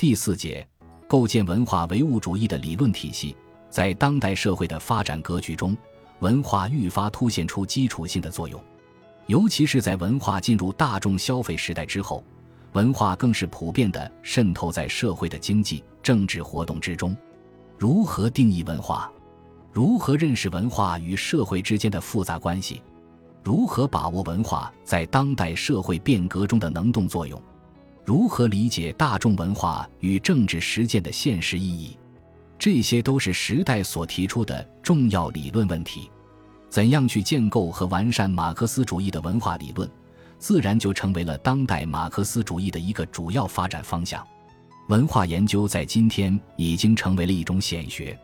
第四节，构建文化唯物主义的理论体系。在当代社会的发展格局中，文化愈发凸显出基础性的作用，尤其是在文化进入大众消费时代之后，文化更是普遍地渗透在社会的经济、政治活动之中。如何定义文化？如何认识文化与社会之间的复杂关系？如何把握文化在当代社会变革中的能动作用？如何理解大众文化与政治实践的现实意义？这些都是时代所提出的重要理论问题。怎样去建构和完善马克思主义的文化理论，自然就成为了当代马克思主义的一个主要发展方向。文化研究在今天已经成为了一种显学。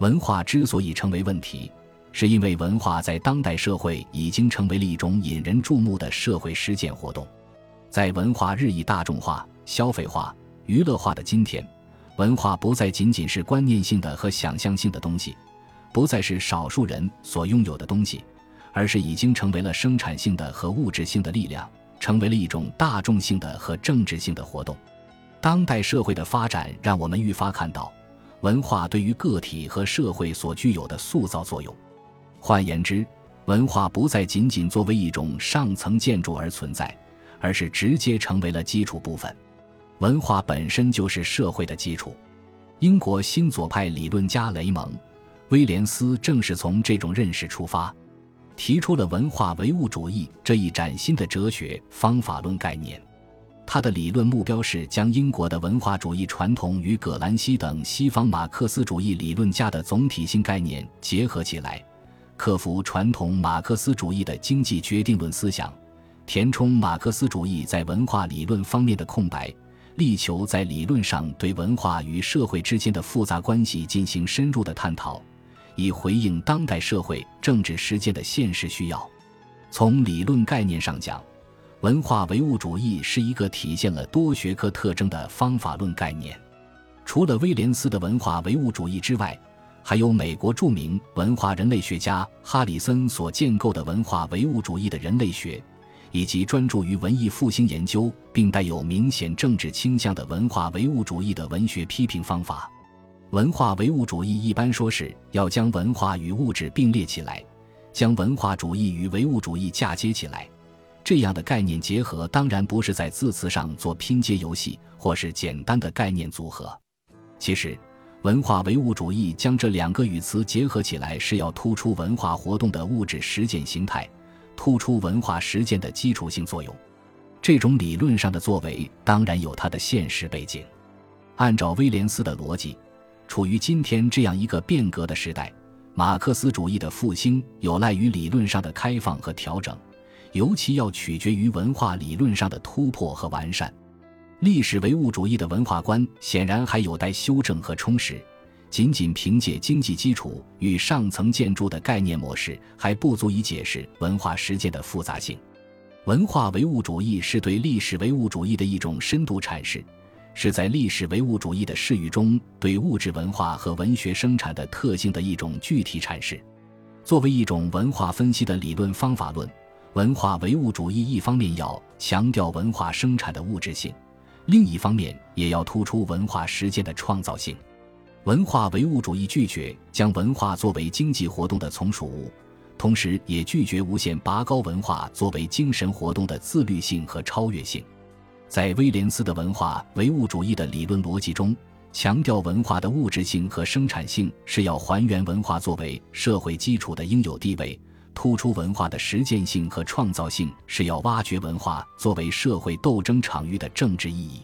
文化之所以成为问题，是因为文化在当代社会已经成为了一种引人注目的社会实践活动。在文化日益大众化、消费化、娱乐化的今天，文化不再仅仅是观念性的和想象性的东西，不再是少数人所拥有的东西，而是已经成为了生产性的和物质性的力量，成为了一种大众性的和政治性的活动。当代社会的发展让我们愈发看到。文化对于个体和社会所具有的塑造作用，换言之，文化不再仅仅作为一种上层建筑而存在，而是直接成为了基础部分。文化本身就是社会的基础。英国新左派理论家雷蒙·威廉斯正是从这种认识出发，提出了文化唯物主义这一崭新的哲学方法论概念。他的理论目标是将英国的文化主义传统与葛兰西等西方马克思主义理论家的总体性概念结合起来，克服传统马克思主义的经济决定论思想，填充马克思主义在文化理论方面的空白，力求在理论上对文化与社会之间的复杂关系进行深入的探讨，以回应当代社会政治实践的现实需要。从理论概念上讲。文化唯物主义是一个体现了多学科特征的方法论概念。除了威廉斯的文化唯物主义之外，还有美国著名文化人类学家哈里森所建构的文化唯物主义的人类学，以及专注于文艺复兴研究并带有明显政治倾向的文化唯物主义的文学批评方法。文化唯物主义一般说是要将文化与物质并列起来，将文化主义与唯物主义嫁接起来。这样的概念结合当然不是在字词上做拼接游戏，或是简单的概念组合。其实，文化唯物主义将这两个语词结合起来，是要突出文化活动的物质实践形态，突出文化实践的基础性作用。这种理论上的作为，当然有它的现实背景。按照威廉斯的逻辑，处于今天这样一个变革的时代，马克思主义的复兴有赖于理论上的开放和调整。尤其要取决于文化理论上的突破和完善。历史唯物主义的文化观显然还有待修正和充实。仅仅凭借经济基础与上层建筑的概念模式，还不足以解释文化实践的复杂性。文化唯物主义是对历史唯物主义的一种深度阐释，是在历史唯物主义的视域中对物质文化和文学生产的特性的一种具体阐释。作为一种文化分析的理论方法论。文化唯物主义一方面要强调文化生产的物质性，另一方面也要突出文化实践的创造性。文化唯物主义拒绝将文化作为经济活动的从属物，同时也拒绝无限拔高文化作为精神活动的自律性和超越性。在威廉斯的文化唯物主义的理论逻辑中，强调文化的物质性和生产性是要还原文化作为社会基础的应有地位。突出文化的实践性和创造性，是要挖掘文化作为社会斗争场域的政治意义。